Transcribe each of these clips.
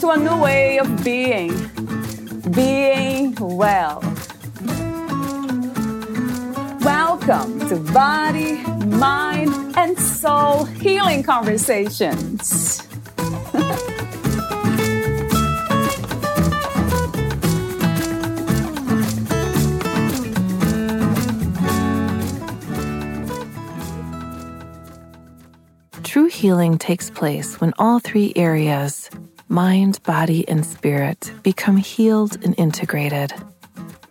to a new way of being, being well. Welcome to Body, Mind, and Soul Healing Conversations. True healing takes place when all three areas mind, body, and spirit become healed and integrated.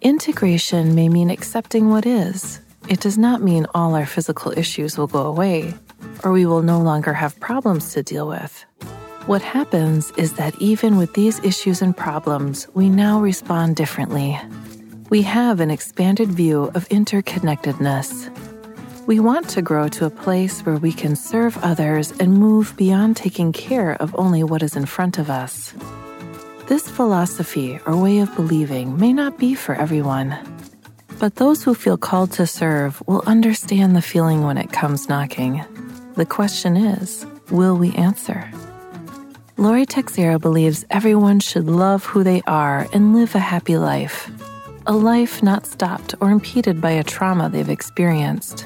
Integration may mean accepting what is. It does not mean all our physical issues will go away or we will no longer have problems to deal with. What happens is that even with these issues and problems, we now respond differently. We have an expanded view of interconnectedness. We want to grow to a place where we can serve others and move beyond taking care of only what is in front of us. This philosophy or way of believing may not be for everyone, but those who feel called to serve will understand the feeling when it comes knocking. The question is will we answer? Lori Teixeira believes everyone should love who they are and live a happy life, a life not stopped or impeded by a trauma they've experienced.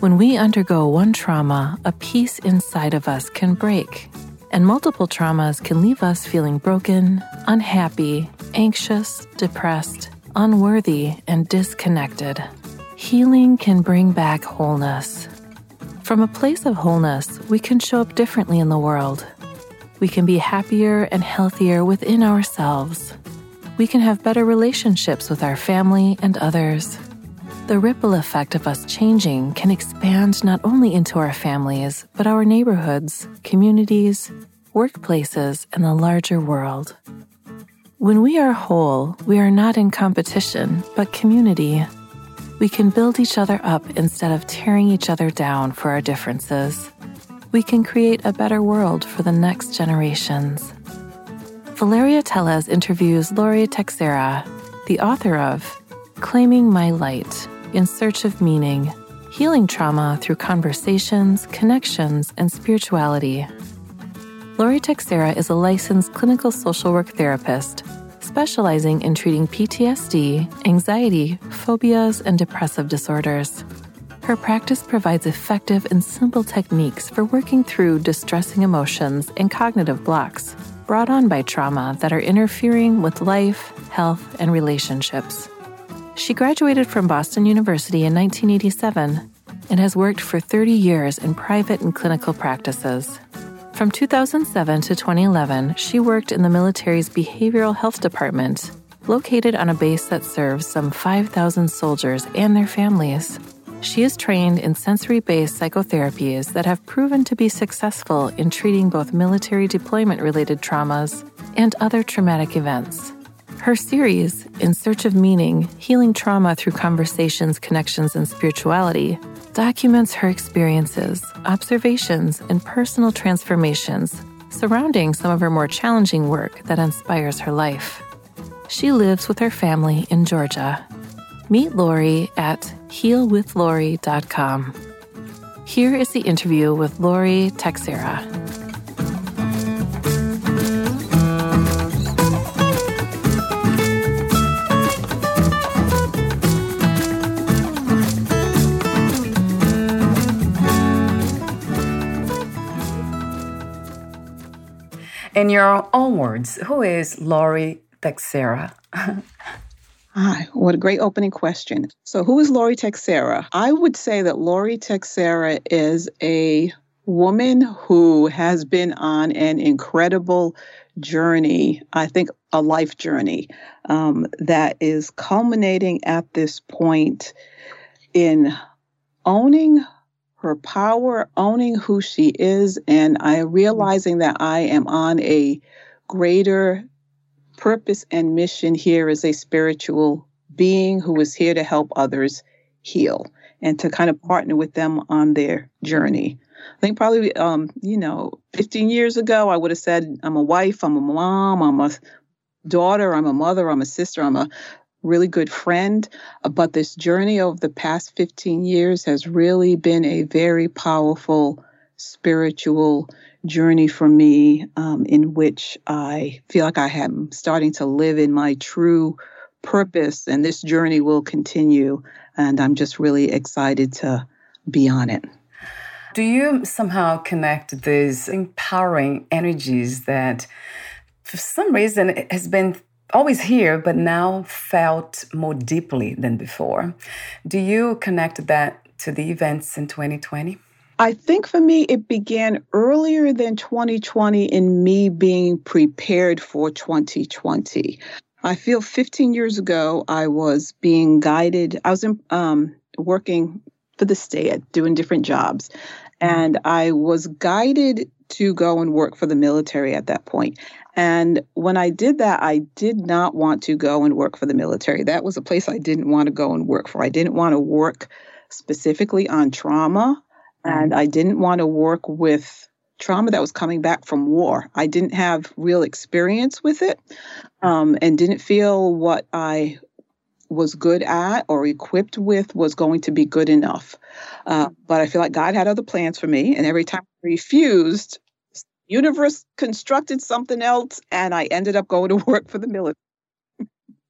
When we undergo one trauma, a piece inside of us can break, and multiple traumas can leave us feeling broken, unhappy, anxious, depressed, unworthy, and disconnected. Healing can bring back wholeness. From a place of wholeness, we can show up differently in the world. We can be happier and healthier within ourselves. We can have better relationships with our family and others. The ripple effect of us changing can expand not only into our families, but our neighborhoods, communities, workplaces, and the larger world. When we are whole, we are not in competition, but community. We can build each other up instead of tearing each other down for our differences. We can create a better world for the next generations. Valeria Teles interviews Lori Teixeira, the author of Claiming My Light in search of meaning, healing trauma through conversations, connections, and spirituality. Lori Teixeira is a licensed clinical social work therapist specializing in treating PTSD, anxiety, phobias, and depressive disorders. Her practice provides effective and simple techniques for working through distressing emotions and cognitive blocks brought on by trauma that are interfering with life, health, and relationships. She graduated from Boston University in 1987 and has worked for 30 years in private and clinical practices. From 2007 to 2011, she worked in the military's Behavioral Health Department, located on a base that serves some 5,000 soldiers and their families. She is trained in sensory based psychotherapies that have proven to be successful in treating both military deployment related traumas and other traumatic events. Her series, In Search of Meaning Healing Trauma Through Conversations, Connections, and Spirituality, documents her experiences, observations, and personal transformations surrounding some of her more challenging work that inspires her life. She lives with her family in Georgia. Meet Lori at healwithlori.com. Here is the interview with Lori Teixeira. In your own words, who is Lori Teixeira? Hi, what a great opening question. So, who is Lori Teixeira? I would say that Lori Teixeira is a woman who has been on an incredible journey, I think a life journey, um, that is culminating at this point in owning her power, owning who she is, and I realizing that I am on a greater purpose and mission here as a spiritual being who is here to help others heal and to kind of partner with them on their journey. I think probably, um, you know, 15 years ago, I would have said, I'm a wife, I'm a mom, I'm a daughter, I'm a mother, I'm a sister, I'm a really good friend. But this journey over the past 15 years has really been a very powerful spiritual journey for me um, in which I feel like I am starting to live in my true purpose, and this journey will continue. And I'm just really excited to be on it. Do you somehow connect these empowering energies that, for some reason, has been always here, but now felt more deeply than before? Do you connect that to the events in 2020? I think for me, it began earlier than 2020 in me being prepared for 2020. I feel 15 years ago, I was being guided. I was in, um, working for the state, doing different jobs, and I was guided to go and work for the military at that point. And when I did that, I did not want to go and work for the military. That was a place I didn't want to go and work for. I didn't want to work specifically on trauma. And I didn't want to work with trauma that was coming back from war. I didn't have real experience with it um, and didn't feel what I was good at or equipped with was going to be good enough. Uh, but I feel like God had other plans for me. And every time I refused, universe constructed something else and I ended up going to work for the military.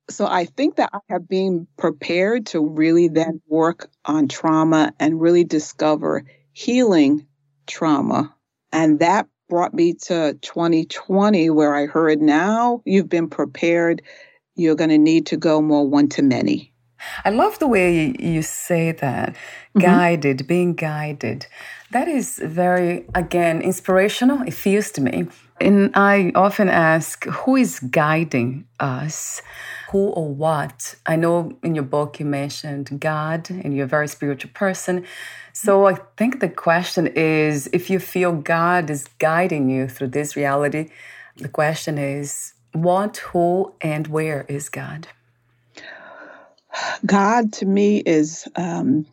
so I think that I have been prepared to really then work on trauma and really discover healing trauma. And that brought me to 2020, where I heard now you've been prepared. You're going to need to go more one to many. I love the way you say that mm-hmm. guided, being guided. That is very, again, inspirational. It feels to me. And I often ask, who is guiding us? Who or what? I know in your book you mentioned God and you're a very spiritual person. So I think the question is if you feel God is guiding you through this reality, the question is what, who, and where is God? God to me is um,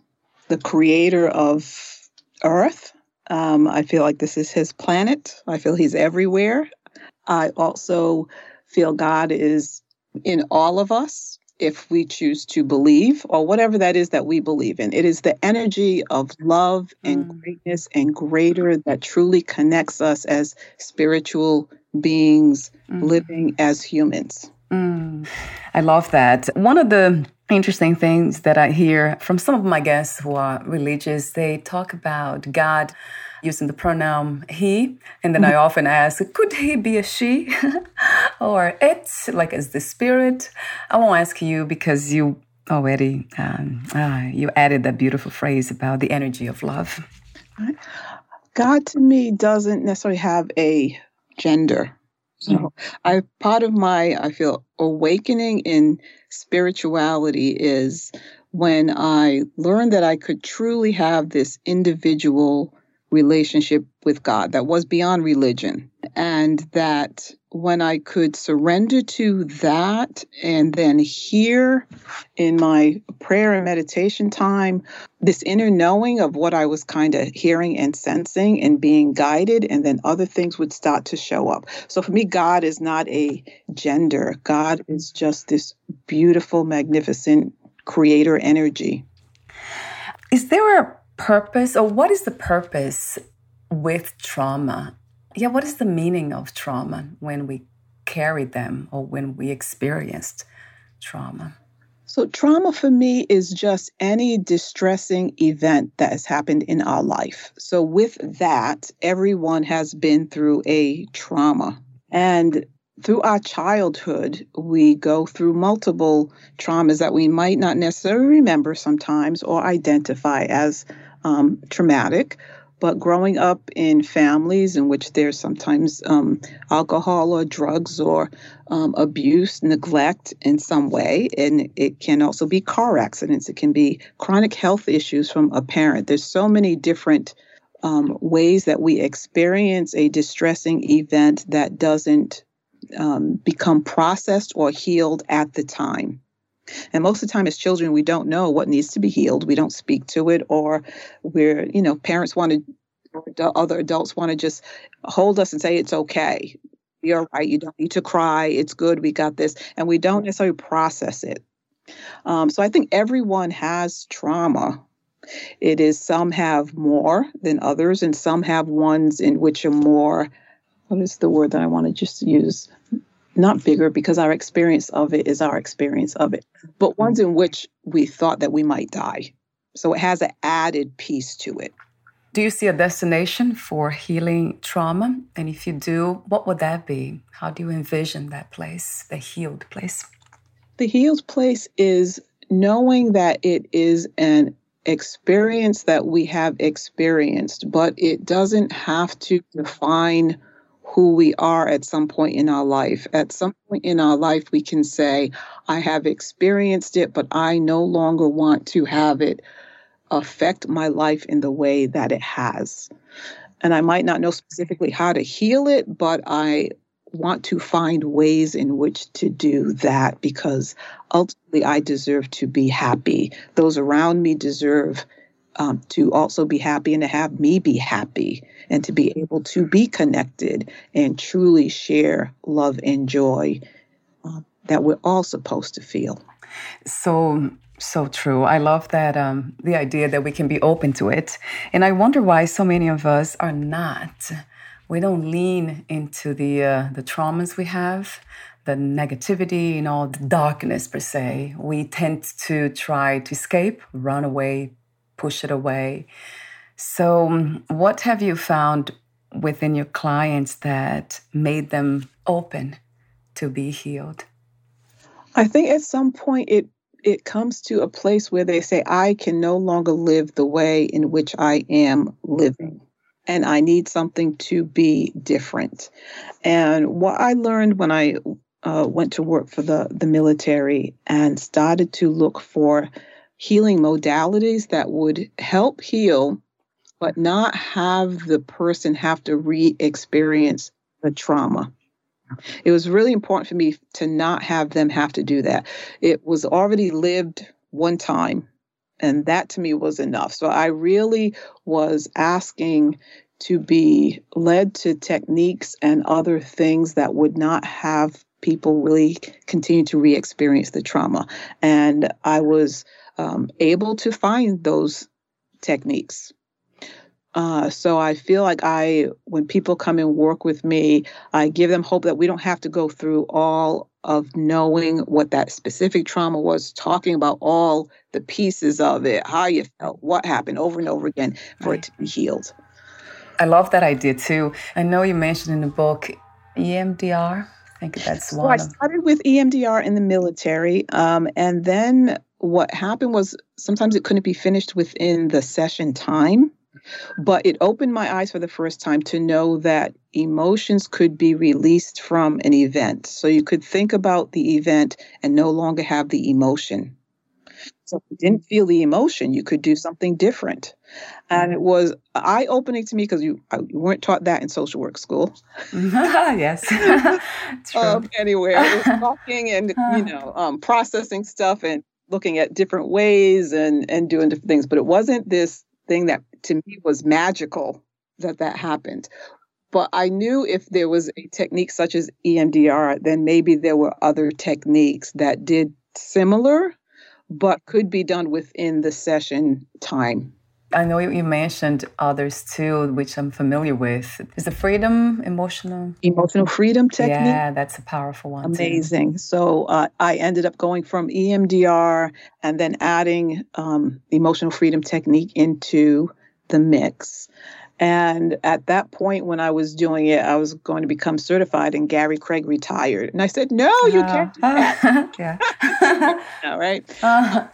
the creator of earth. Um, I feel like this is his planet. I feel he's everywhere. I also feel God is in all of us if we choose to believe or whatever that is that we believe in. It is the energy of love and mm. greatness and greater that truly connects us as spiritual beings mm. living as humans. Mm. I love that. One of the interesting things that I hear from some of my guests who are religious, they talk about God using the pronoun he. And then mm-hmm. I often ask, could he be a she or it, like as the spirit? I won't ask you because you already um, uh, you added that beautiful phrase about the energy of love. God to me doesn't necessarily have a gender. So mm-hmm. I part of my I feel awakening in spirituality is when I learned that I could truly have this individual relationship with God that was beyond religion. And that when I could surrender to that and then hear in my prayer and meditation time this inner knowing of what I was kind of hearing and sensing and being guided, and then other things would start to show up. So for me, God is not a gender, God is just this beautiful, magnificent creator energy. Is there a purpose or what is the purpose with trauma? Yeah, what is the meaning of trauma when we carry them or when we experienced trauma? So, trauma for me is just any distressing event that has happened in our life. So, with that, everyone has been through a trauma. And through our childhood, we go through multiple traumas that we might not necessarily remember sometimes or identify as um, traumatic. But growing up in families in which there's sometimes um, alcohol or drugs or um, abuse, neglect in some way, and it can also be car accidents, it can be chronic health issues from a parent. There's so many different um, ways that we experience a distressing event that doesn't um, become processed or healed at the time. And most of the time, as children, we don't know what needs to be healed. We don't speak to it, or we're, you know, parents want to, other adults want to just hold us and say it's okay. You're right. You don't need to cry. It's good. We got this. And we don't necessarily process it. Um, so I think everyone has trauma. It is some have more than others, and some have ones in which are more. What is the word that I want to just use? Not bigger, because our experience of it is our experience of it, but mm-hmm. ones in which we thought that we might die. So it has an added piece to it. Do you see a destination for healing trauma? And if you do, what would that be? How do you envision that place, the healed place? The healed place is knowing that it is an experience that we have experienced, but it doesn't have to define who we are at some point in our life. At some point in our life, we can say, I have experienced it, but I no longer want to have it affect my life in the way that it has. And I might not know specifically how to heal it, but I want to find ways in which to do that because ultimately I deserve to be happy. Those around me deserve um, to also be happy and to have me be happy and to be able to be connected and truly share love and joy uh, that we're all supposed to feel. So, so true. I love that um, the idea that we can be open to it. And I wonder why so many of us are not. We don't lean into the uh, the traumas we have, the negativity, you know, the darkness per se. We tend to try to escape, run away, push it away. So, um, what have you found within your clients that made them open to be healed? I think at some point it it comes to a place where they say, I can no longer live the way in which I am living. And I need something to be different. And what I learned when I uh, went to work for the, the military and started to look for healing modalities that would help heal, but not have the person have to re experience the trauma. It was really important for me to not have them have to do that. It was already lived one time, and that to me was enough. So I really was asking to be led to techniques and other things that would not have people really continue to re experience the trauma. And I was um, able to find those techniques. Uh, so I feel like I, when people come and work with me, I give them hope that we don't have to go through all of knowing what that specific trauma was, talking about all the pieces of it, how you felt, what happened over and over again for right. it to be healed. I love that idea too. I know you mentioned in the book EMDR. Think that's one. So I started with EMDR in the military, um, and then what happened was sometimes it couldn't be finished within the session time. But it opened my eyes for the first time to know that emotions could be released from an event. So you could think about the event and no longer have the emotion. So if you didn't feel the emotion, you could do something different. And it was eye opening to me because you, you weren't taught that in social work school. yes. um, anywhere. It was talking and, you know, um, processing stuff and looking at different ways and, and doing different things. But it wasn't this thing that to me was magical that that happened. But I knew if there was a technique such as EMDR, then maybe there were other techniques that did similar, but could be done within the session time. I know you mentioned others too, which I'm familiar with. Is the freedom emotional? Emotional freedom technique? Yeah, that's a powerful one. Amazing. Too. So uh, I ended up going from EMDR and then adding um, emotional freedom technique into the mix. And at that point, when I was doing it, I was going to become certified, and Gary Craig retired. And I said, No, you uh, can't do that. yeah. All right. Uh,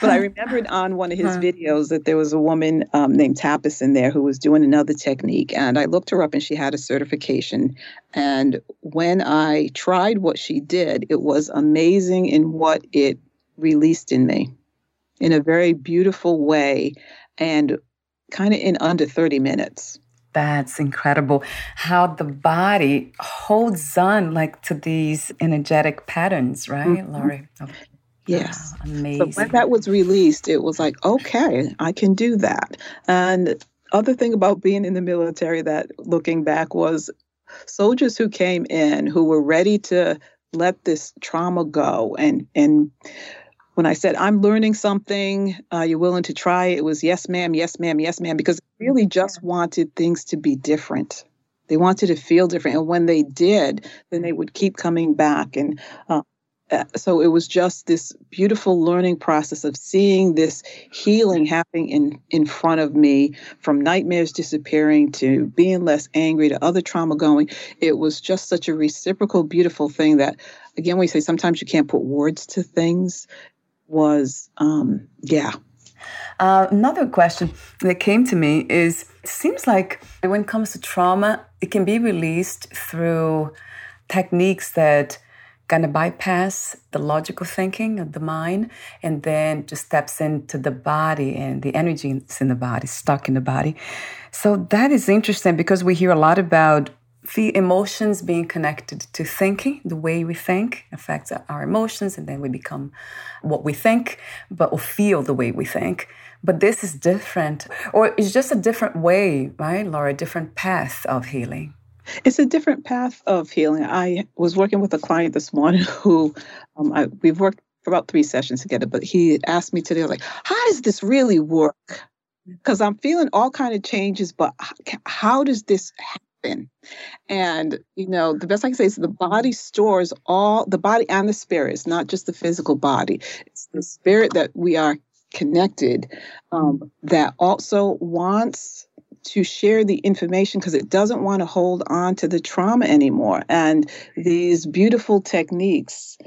but I remembered on one of his videos that there was a woman um, named Tapas in there who was doing another technique. And I looked her up, and she had a certification. And when I tried what she did, it was amazing in what it released in me in a very beautiful way. And kind of in under 30 minutes. That's incredible. How the body holds on like to these energetic patterns, right, mm-hmm. Laurie? Oh, yes. Wow, amazing. So when that was released, it was like, okay, I can do that. And other thing about being in the military that looking back was soldiers who came in who were ready to let this trauma go and and when I said, I'm learning something, uh, you're willing to try, it was yes, ma'am, yes, ma'am, yes, ma'am, because they really just wanted things to be different. They wanted to feel different. And when they did, then they would keep coming back. And uh, uh, so it was just this beautiful learning process of seeing this healing happening in, in front of me from nightmares disappearing to being less angry to other trauma going. It was just such a reciprocal, beautiful thing that, again, we say sometimes you can't put words to things was, um, yeah. Uh, another question that came to me is it seems like when it comes to trauma, it can be released through techniques that kind of bypass the logical thinking of the mind and then just steps into the body and the energy is in the body, stuck in the body. So that is interesting because we hear a lot about the emotions being connected to thinking, the way we think affects our emotions, and then we become what we think, but or feel the way we think. But this is different, or it's just a different way, right, Laura? A different path of healing. It's a different path of healing. I was working with a client this morning who um, I, we've worked for about three sessions together, but he asked me today, like, how does this really work? Because I'm feeling all kind of changes, but how does this happen? Happen. And, you know, the best I can say is the body stores all the body and the spirit. It's not just the physical body, it's the spirit that we are connected um, that also wants to share the information because it doesn't want to hold on to the trauma anymore. And these beautiful techniques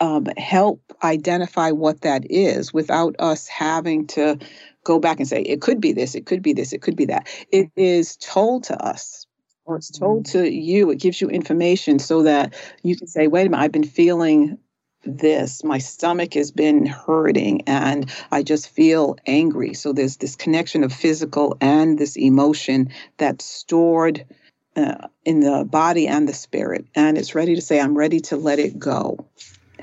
um, help identify what that is without us having to go back and say, it could be this, it could be this, it could be that. It is told to us or it's told to you, it gives you information so that you can say, wait a minute, I've been feeling this. My stomach has been hurting and I just feel angry. So there's this connection of physical and this emotion that's stored uh, in the body and the spirit. And it's ready to say, I'm ready to let it go.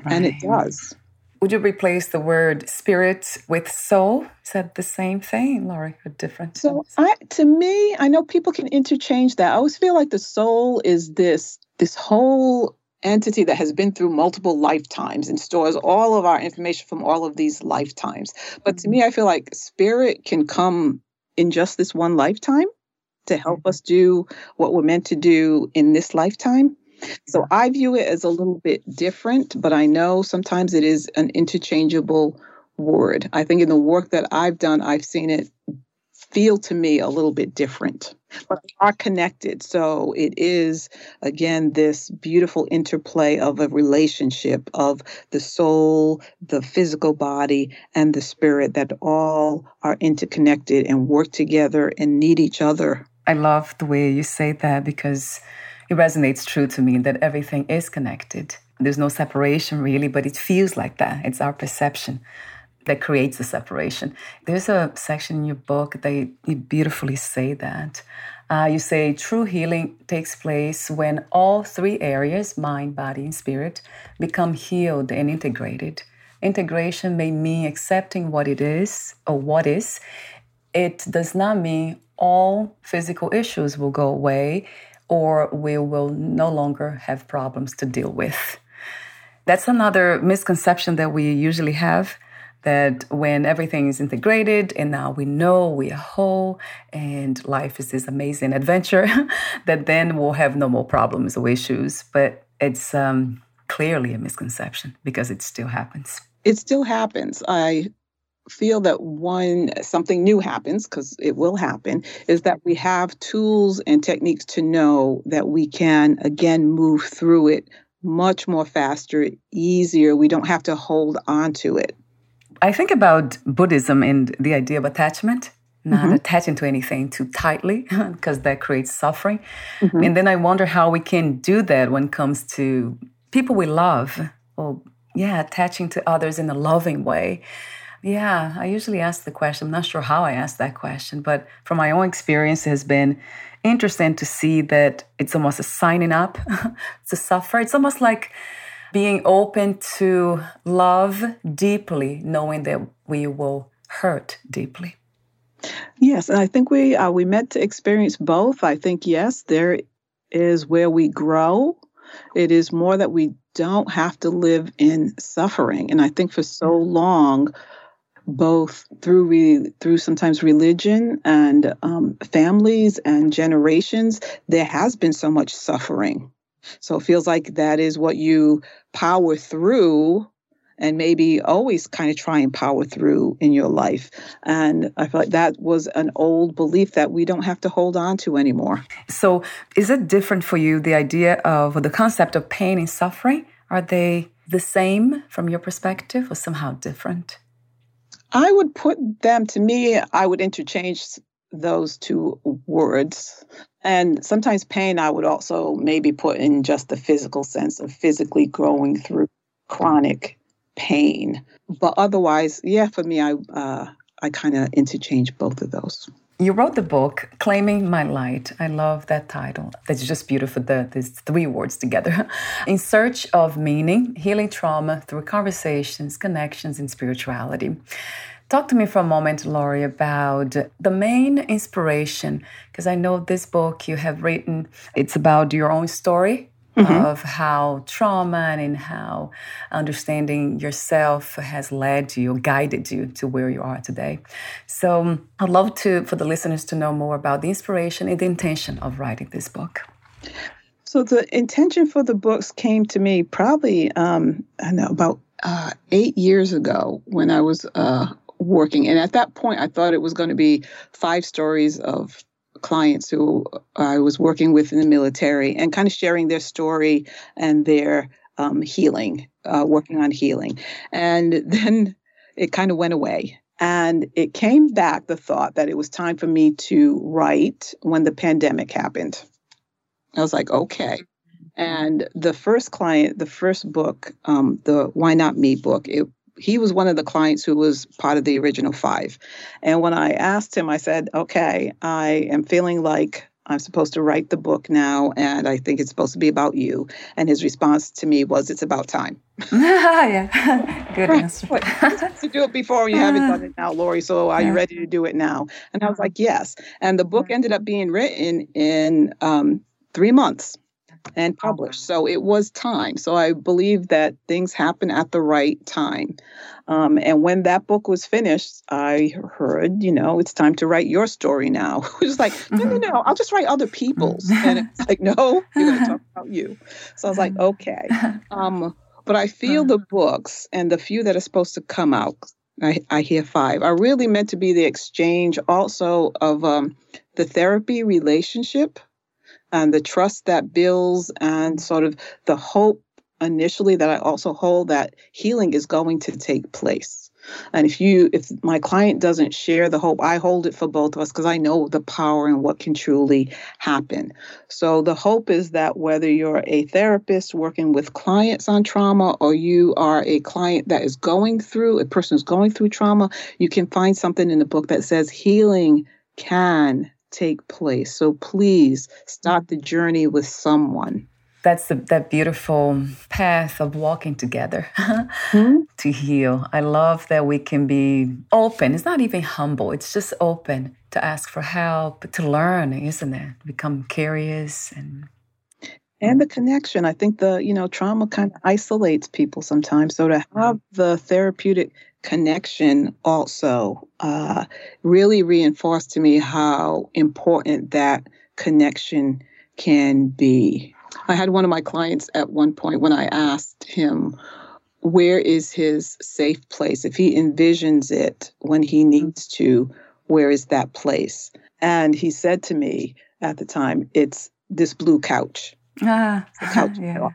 Right. And it does. Would you replace the word spirit with soul? Is that the same thing, Laurie, or different? So, I, to me, I know people can interchange that. I always feel like the soul is this this whole entity that has been through multiple lifetimes and stores all of our information from all of these lifetimes. But to me, mm-hmm. I feel like spirit can come in just this one lifetime to help mm-hmm. us do what we're meant to do in this lifetime. So I view it as a little bit different, but I know sometimes it is an interchangeable word. I think in the work that I've done, I've seen it feel to me a little bit different, but they are connected. So it is, again, this beautiful interplay of a relationship of the soul, the physical body, and the spirit that all are interconnected and work together and need each other. I love the way you say that because it resonates true to me that everything is connected. There's no separation really, but it feels like that. It's our perception that creates the separation. There's a section in your book that you beautifully say that. Uh, you say true healing takes place when all three areas, mind, body, and spirit, become healed and integrated. Integration may mean accepting what it is or what is. It does not mean all physical issues will go away or we will no longer have problems to deal with. That's another misconception that we usually have that when everything is integrated and now we know we are whole and life is this amazing adventure, that then we'll have no more problems or issues. But it's um, clearly a misconception because it still happens. It still happens. I feel that when something new happens, because it will happen, is that we have tools and techniques to know that we can again move through it much more faster, easier. We don't have to hold on to it. I think about Buddhism and the idea of attachment, not mm-hmm. attaching to anything too tightly, because that creates suffering. Mm-hmm. And then I wonder how we can do that when it comes to people we love, or yeah, attaching to others in a loving way Yeah, I usually ask the question. I'm not sure how I ask that question, but from my own experience, it has been interesting to see that it's almost a signing up to suffer. It's almost like being open to love deeply, knowing that we will hurt deeply. Yes, and I think we uh, we meant to experience both. I think yes, there is where we grow. It is more that we don't have to live in suffering, and I think for so long, both through re, through sometimes religion and um, families and generations, there has been so much suffering. So it feels like that is what you power through and maybe always kind of try and power through in your life. And I feel like that was an old belief that we don't have to hold on to anymore. So, is it different for you, the idea of the concept of pain and suffering? Are they the same from your perspective or somehow different? I would put them, to me, I would interchange those two words. And sometimes pain, I would also maybe put in just the physical sense of physically growing through chronic pain. But otherwise, yeah, for me, I uh, I kind of interchange both of those. You wrote the book Claiming My Light. I love that title. That's just beautiful, the, these three words together. In search of meaning, healing trauma through conversations, connections, and spirituality. Talk to me for a moment, Laurie, about the main inspiration, because I know this book you have written, it's about your own story mm-hmm. of how trauma and how understanding yourself has led you, guided you to where you are today. So I'd love to for the listeners to know more about the inspiration and the intention of writing this book. So the intention for the books came to me probably um, I know about uh, eight years ago when I was uh, working, and at that point I thought it was going to be five stories of clients who I was working with in the military and kind of sharing their story and their um, healing, uh, working on healing. And then it kind of went away. And it came back the thought that it was time for me to write when the pandemic happened. I was like, okay. And the first client, the first book, um, the Why Not Me book, it he was one of the clients who was part of the original five. And when I asked him, I said, okay, I am feeling like I'm supposed to write the book now, and I think it's supposed to be about you. And his response to me was, "It's about time." yeah, good answer. to do it before you haven't done it now, Lori. So are yeah. you ready to do it now? And I was like, yes. And the book ended up being written in um, three months and published. So it was time. So I believe that things happen at the right time. Um, and when that book was finished, I heard, you know, it's time to write your story now. It was like, no, no, no, I'll just write other people's. And it's like, no, you're going to talk about you. So I was like, okay. Um, but I feel the books and the few that are supposed to come out, I, I hear five, are really meant to be the exchange also of um, the therapy relationship and the trust that builds and sort of the hope initially that I also hold that healing is going to take place. And if you if my client doesn't share the hope, I hold it for both of us because I know the power and what can truly happen. So the hope is that whether you're a therapist working with clients on trauma or you are a client that is going through a person who's going through trauma, you can find something in the book that says healing can take place. So please start the journey with someone. That's the, that beautiful path of walking together mm-hmm. to heal. I love that we can be open. It's not even humble, it's just open to ask for help, to learn, isn't it? Become curious and and the connection. I think the you know trauma kind of isolates people sometimes. So to have the therapeutic connection also uh, really reinforced to me how important that connection can be. I had one of my clients at one point when I asked him, where is his safe place? If he envisions it when he needs to, where is that place? And he said to me at the time, it's this blue couch. Ah, couch yeah.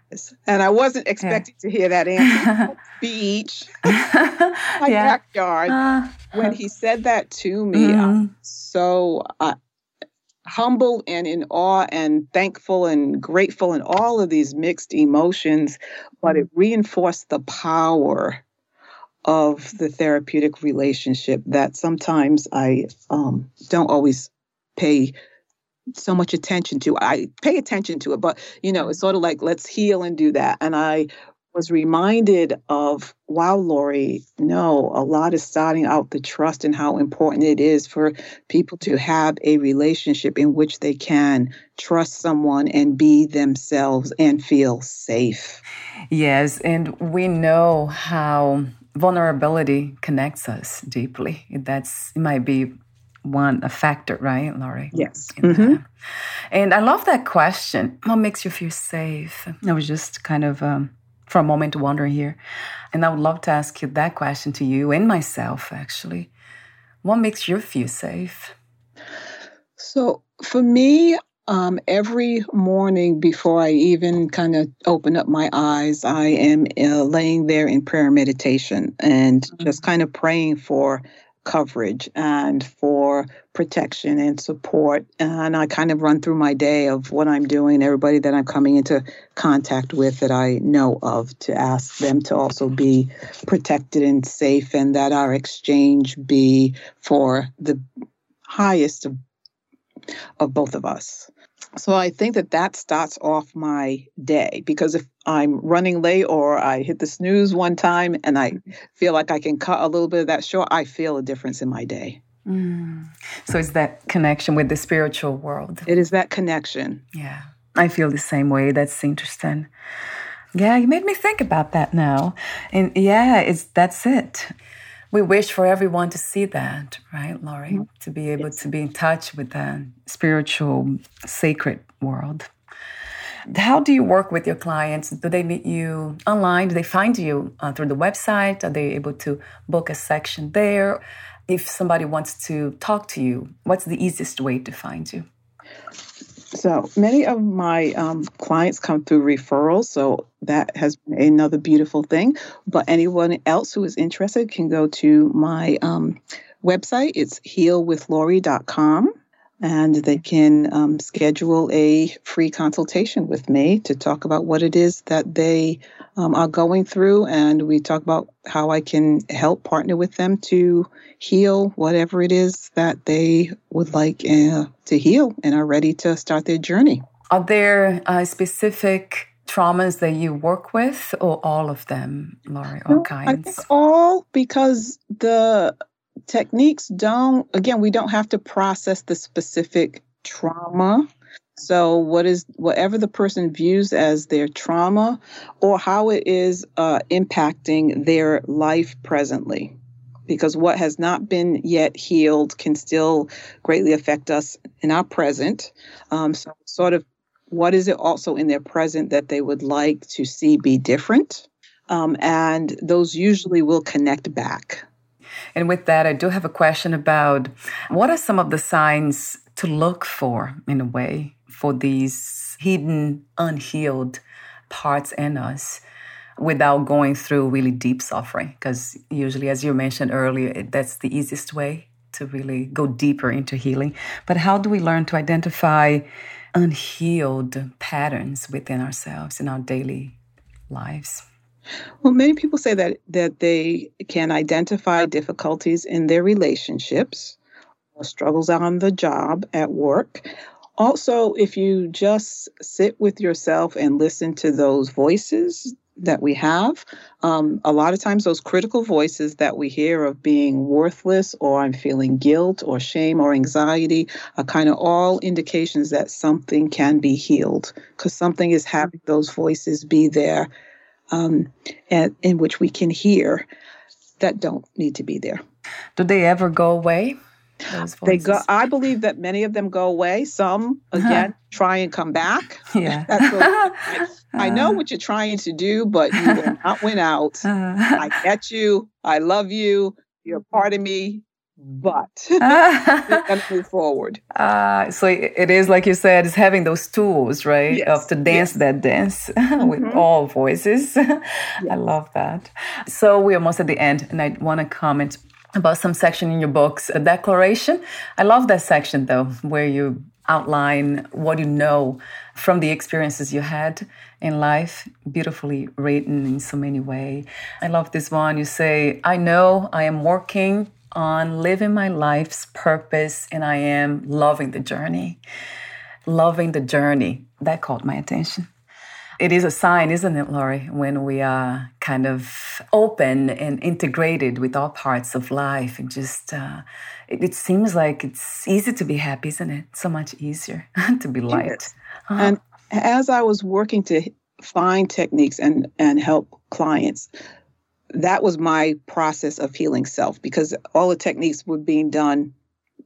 And I wasn't expecting yeah. to hear that answer. Beach, my yeah. backyard. Uh, when he said that to me, mm. I'm so uh, humble and in awe and thankful and grateful and all of these mixed emotions, but it reinforced the power of the therapeutic relationship that sometimes I um, don't always pay so much attention to. I pay attention to it, but you know, it's sort of like let's heal and do that. And I was reminded of wow, Lori, no, a lot is starting out the trust and how important it is for people to have a relationship in which they can trust someone and be themselves and feel safe. Yes, and we know how vulnerability connects us deeply. That's it might be one a factor, right, Lori? Yes. Mm-hmm. And I love that question. What makes you feel safe? I was just kind of um, for a moment wondering here, and I would love to ask you that question to you and myself. Actually, what makes you feel safe? So for me, um, every morning before I even kind of open up my eyes, I am uh, laying there in prayer meditation and mm-hmm. just kind of praying for coverage and for protection and support. And I kind of run through my day of what I'm doing, everybody that I'm coming into contact with that I know of, to ask them to also be protected and safe, and that our exchange be for the highest of, of both of us. So I think that that starts off my day because if I'm running late or I hit the snooze one time and I feel like I can cut a little bit of that short, I feel a difference in my day. Mm. So it's that connection with the spiritual world. It is that connection. Yeah. I feel the same way. That's interesting. Yeah, you made me think about that now. And yeah, it's that's it we wish for everyone to see that, right, Lori? Mm-hmm. To be able yes. to be in touch with the spiritual, sacred world. How do you work with your clients? Do they meet you online? Do they find you uh, through the website? Are they able to book a section there? If somebody wants to talk to you, what's the easiest way to find you? So many of my um, clients come through referrals, so that has been another beautiful thing. But anyone else who is interested can go to my um, website. It's healwithlori.com and they can um, schedule a free consultation with me to talk about what it is that they um, are going through. And we talk about how I can help partner with them to heal whatever it is that they would like uh, to heal and are ready to start their journey. Are there uh, specific traumas that you work with, or all of them, Lori, all no, kinds? I think all because the techniques don't, again, we don't have to process the specific trauma. So, what is whatever the person views as their trauma or how it is uh, impacting their life presently. Because what has not been yet healed can still greatly affect us in our present. Um, so, sort of, what is it also in their present that they would like to see be different? Um, and those usually will connect back. And with that, I do have a question about what are some of the signs to look for, in a way, for these hidden, unhealed parts in us without going through really deep suffering? Because usually, as you mentioned earlier, that's the easiest way to really go deeper into healing. But how do we learn to identify unhealed patterns within ourselves in our daily lives? Well, many people say that that they can identify difficulties in their relationships or struggles on the job at work. Also, if you just sit with yourself and listen to those voices that we have, um, a lot of times those critical voices that we hear of being worthless or I'm feeling guilt or shame or anxiety are kind of all indications that something can be healed because something is having those voices be there um, and, in which we can hear that don't need to be there. Do they ever go away? They go. I believe that many of them go away. Some uh-huh. again try and come back. Yeah, I, I, know uh-huh. what you're trying to do, but you will not win out. Uh-huh. I get you. I love you. You're part of me but and move forward. Uh, so it is like you said, it's having those tools, right? Yes. Of to dance yes. that dance mm-hmm. with all voices. Yes. I love that. So we're almost at the end, and I want to comment about some section in your books, a declaration. I love that section though, where you outline what you know from the experiences you had in life, beautifully written in so many ways. I love this one. You say, I know I am working on living my life's purpose and I am loving the journey. Loving the journey. That caught my attention. It is a sign, isn't it, Laurie, when we are kind of open and integrated with all parts of life and just, uh, it, it, seems like it's easy to be happy, isn't it? So much easier to be light. Uh-huh. And as I was working to find techniques and, and help clients, that was my process of healing self because all the techniques were being done.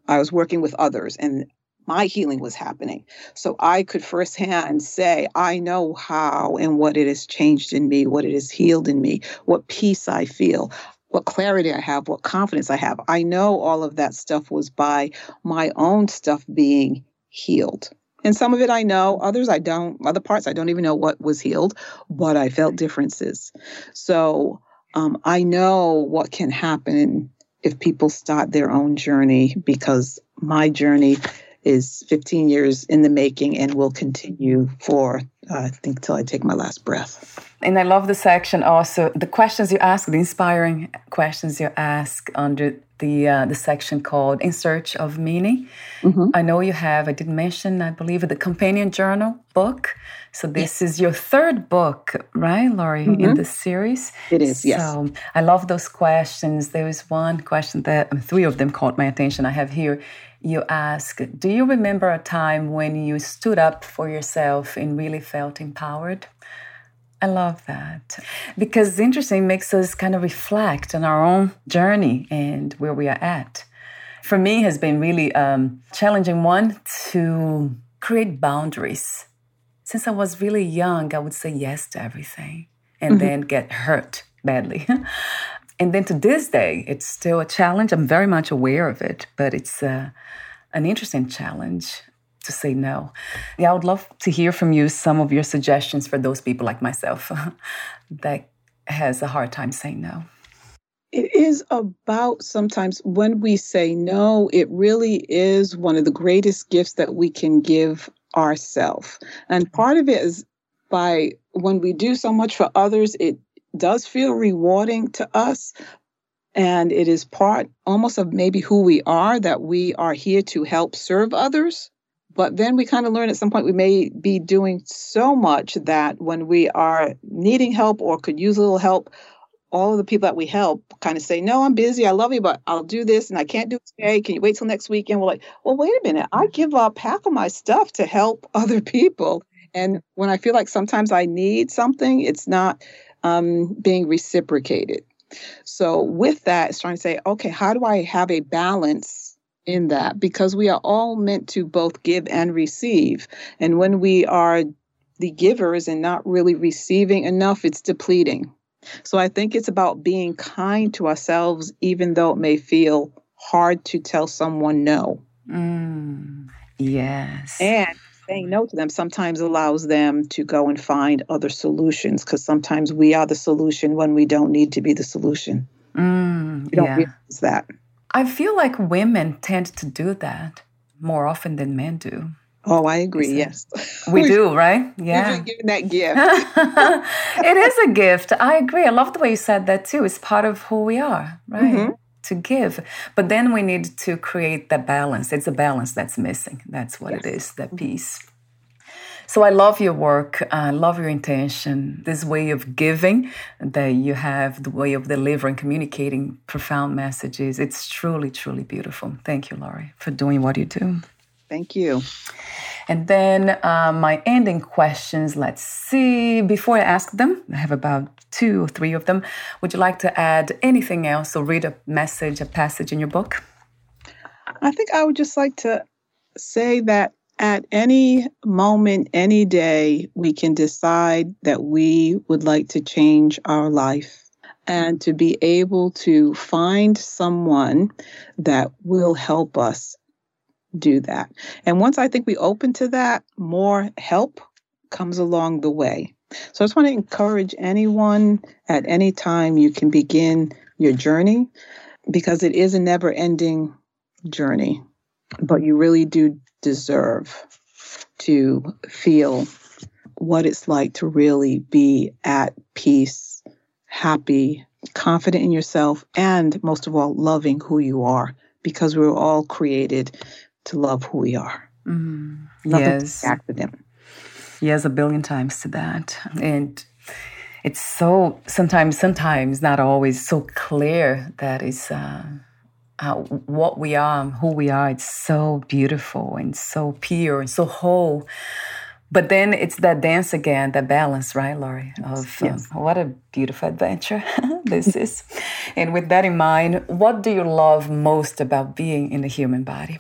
I was working with others and my healing was happening. So I could firsthand say, I know how and what it has changed in me, what it has healed in me, what peace I feel, what clarity I have, what confidence I have. I know all of that stuff was by my own stuff being healed. And some of it I know, others I don't, other parts I don't even know what was healed, but I felt differences. So um, I know what can happen if people start their own journey because my journey is 15 years in the making and will continue for uh, I think till I take my last breath. And I love the section also the questions you ask, the inspiring questions you ask under the uh, the section called "In Search of Meaning." Mm-hmm. I know you have. I did mention, I believe, the companion journal book. So this yes. is your third book, right, Laurie, mm-hmm. in the series? It is. Yes. So I love those questions. There was one question that um, three of them caught my attention. I have here. You ask, "Do you remember a time when you stood up for yourself and really felt empowered?" I love that because interesting, it makes us kind of reflect on our own journey and where we are at. For me, has been really um, challenging one to create boundaries. Since I was really young, I would say yes to everything and mm-hmm. then get hurt badly. and then to this day, it's still a challenge. I'm very much aware of it, but it's uh, an interesting challenge to say no. Yeah, I would love to hear from you some of your suggestions for those people like myself that has a hard time saying no. It is about sometimes when we say no, it really is one of the greatest gifts that we can give ourselves. And mm-hmm. part of it is by when we do so much for others, it does feel rewarding to us. And it is part almost of maybe who we are that we are here to help serve others. But then we kind of learn at some point we may be doing so much that when we are needing help or could use a little help, all of the people that we help kind of say, No, I'm busy. I love you, but I'll do this and I can't do it today. Can you wait till next weekend? We're like, Well, wait a minute. I give up half of my stuff to help other people. And when I feel like sometimes I need something, it's not um, being reciprocated. So, with that, it's trying to say, okay, how do I have a balance in that because we are all meant to both give and receive. And when we are the givers and not really receiving enough, it's depleting. So I think it's about being kind to ourselves, even though it may feel hard to tell someone no. Mm, yes. And saying no to them sometimes allows them to go and find other solutions because sometimes we are the solution when we don't need to be the solution. Mm, we don't yeah. realize that. I feel like women tend to do that more often than men do. Oh, I agree. Yes. We do, right? Yeah. Given that gift. it is a gift. I agree. I love the way you said that too. It's part of who we are, right? Mm-hmm. To give. But then we need to create the balance. It's a balance that's missing. That's what yes. it is, that mm-hmm. piece. So I love your work. I love your intention, this way of giving that you have, the way of delivering, communicating profound messages. It's truly, truly beautiful. Thank you, Laurie, for doing what you do. Thank you. And then uh, my ending questions. Let's see. Before I ask them, I have about two or three of them. Would you like to add anything else or read a message, a passage in your book? I think I would just like to say that at any moment, any day, we can decide that we would like to change our life and to be able to find someone that will help us do that. And once I think we open to that, more help comes along the way. So I just want to encourage anyone at any time you can begin your journey because it is a never ending journey, but you really do deserve to feel what it's like to really be at peace, happy, confident in yourself, and most of all, loving who you are because we were all created to love who we are. Mm, yes. Accident. Yes, a billion times to that. And it's so sometimes, sometimes not always so clear that is uh, uh, what we are, who we are. It's so beautiful and so pure and so whole. But then it's that dance again, that balance, right, Laurie? Of yes. um, what a beautiful adventure this is. And with that in mind, what do you love most about being in the human body?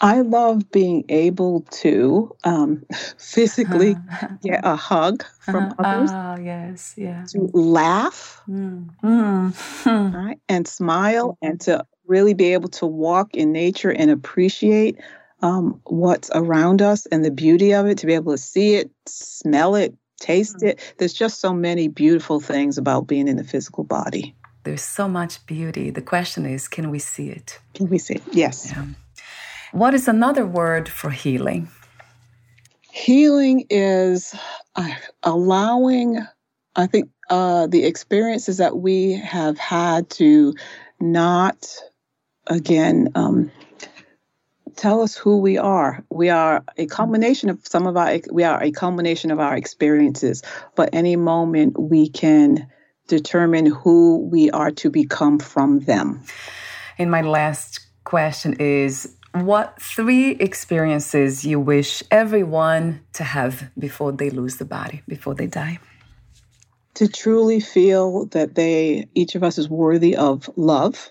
I love being able to um, physically get a hug from others. Oh, yes, yeah. To laugh, mm. Mm. Right, and smile, and to really be able to walk in nature and appreciate um, what's around us and the beauty of it, to be able to see it, smell it, taste mm. it. There's just so many beautiful things about being in the physical body. There's so much beauty. The question is, can we see it? Can we see it? Yes. Yeah. What is another word for healing? Healing is uh, allowing, I think, uh, the experiences that we have had to not, again, um, tell us who we are. We are a combination of some of our, we are a combination of our experiences, but any moment we can determine who we are to become from them. And my last question is what three experiences you wish everyone to have before they lose the body, before they die? To truly feel that they, each of us is worthy of love,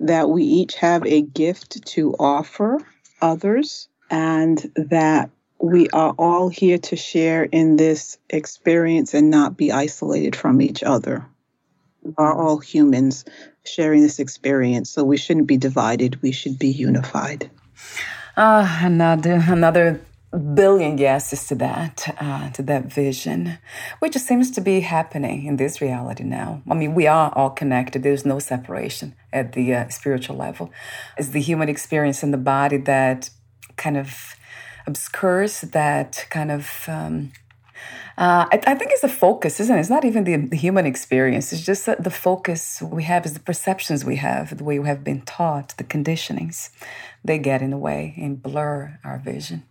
that we each have a gift to offer others, and that we are all here to share in this experience and not be isolated from each other. Are all humans sharing this experience, so we shouldn't be divided, we should be unified. Uh, another another billion yeses to that, uh, to that vision, which seems to be happening in this reality now. I mean, we are all connected. There's no separation at the uh, spiritual level. It's the human experience in the body that kind of obscures that kind of um, uh, I, I, think it's the focus, isn't it? It's not even the, the human experience. It's just that the focus we have is the perceptions we have, the way we have been taught, the conditionings. They get in the way and blur our vision.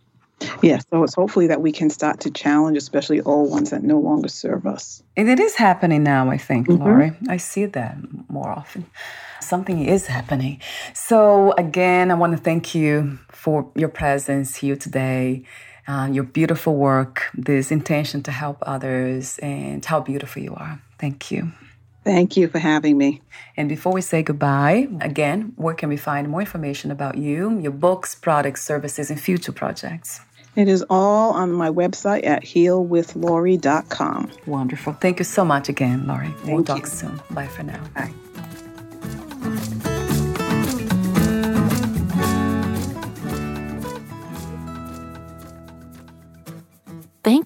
Yeah, so it's hopefully that we can start to challenge, especially old ones that no longer serve us. And it is happening now, I think, mm-hmm. Laurie. I see that more often. Something is happening. So, again, I want to thank you for your presence here today uh, your beautiful work, this intention to help others, and how beautiful you are. Thank you. Thank you for having me. And before we say goodbye, again, where can we find more information about you, your books, products, services, and future projects? It is all on my website at healwithlaurie.com. Wonderful. Thank you so much again, Laurie. Thank we'll talk soon. Bye for now. Bye.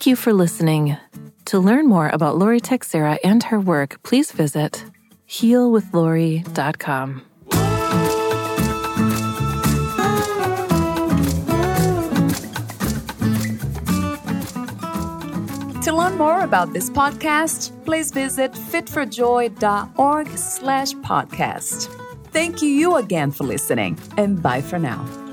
Thank you for listening. To learn more about Laurie Teixeira and her work, please visit healwithlaurie.com. To learn more about this podcast, please visit fitforjoy.org slash podcast. Thank you again for listening, and bye for now.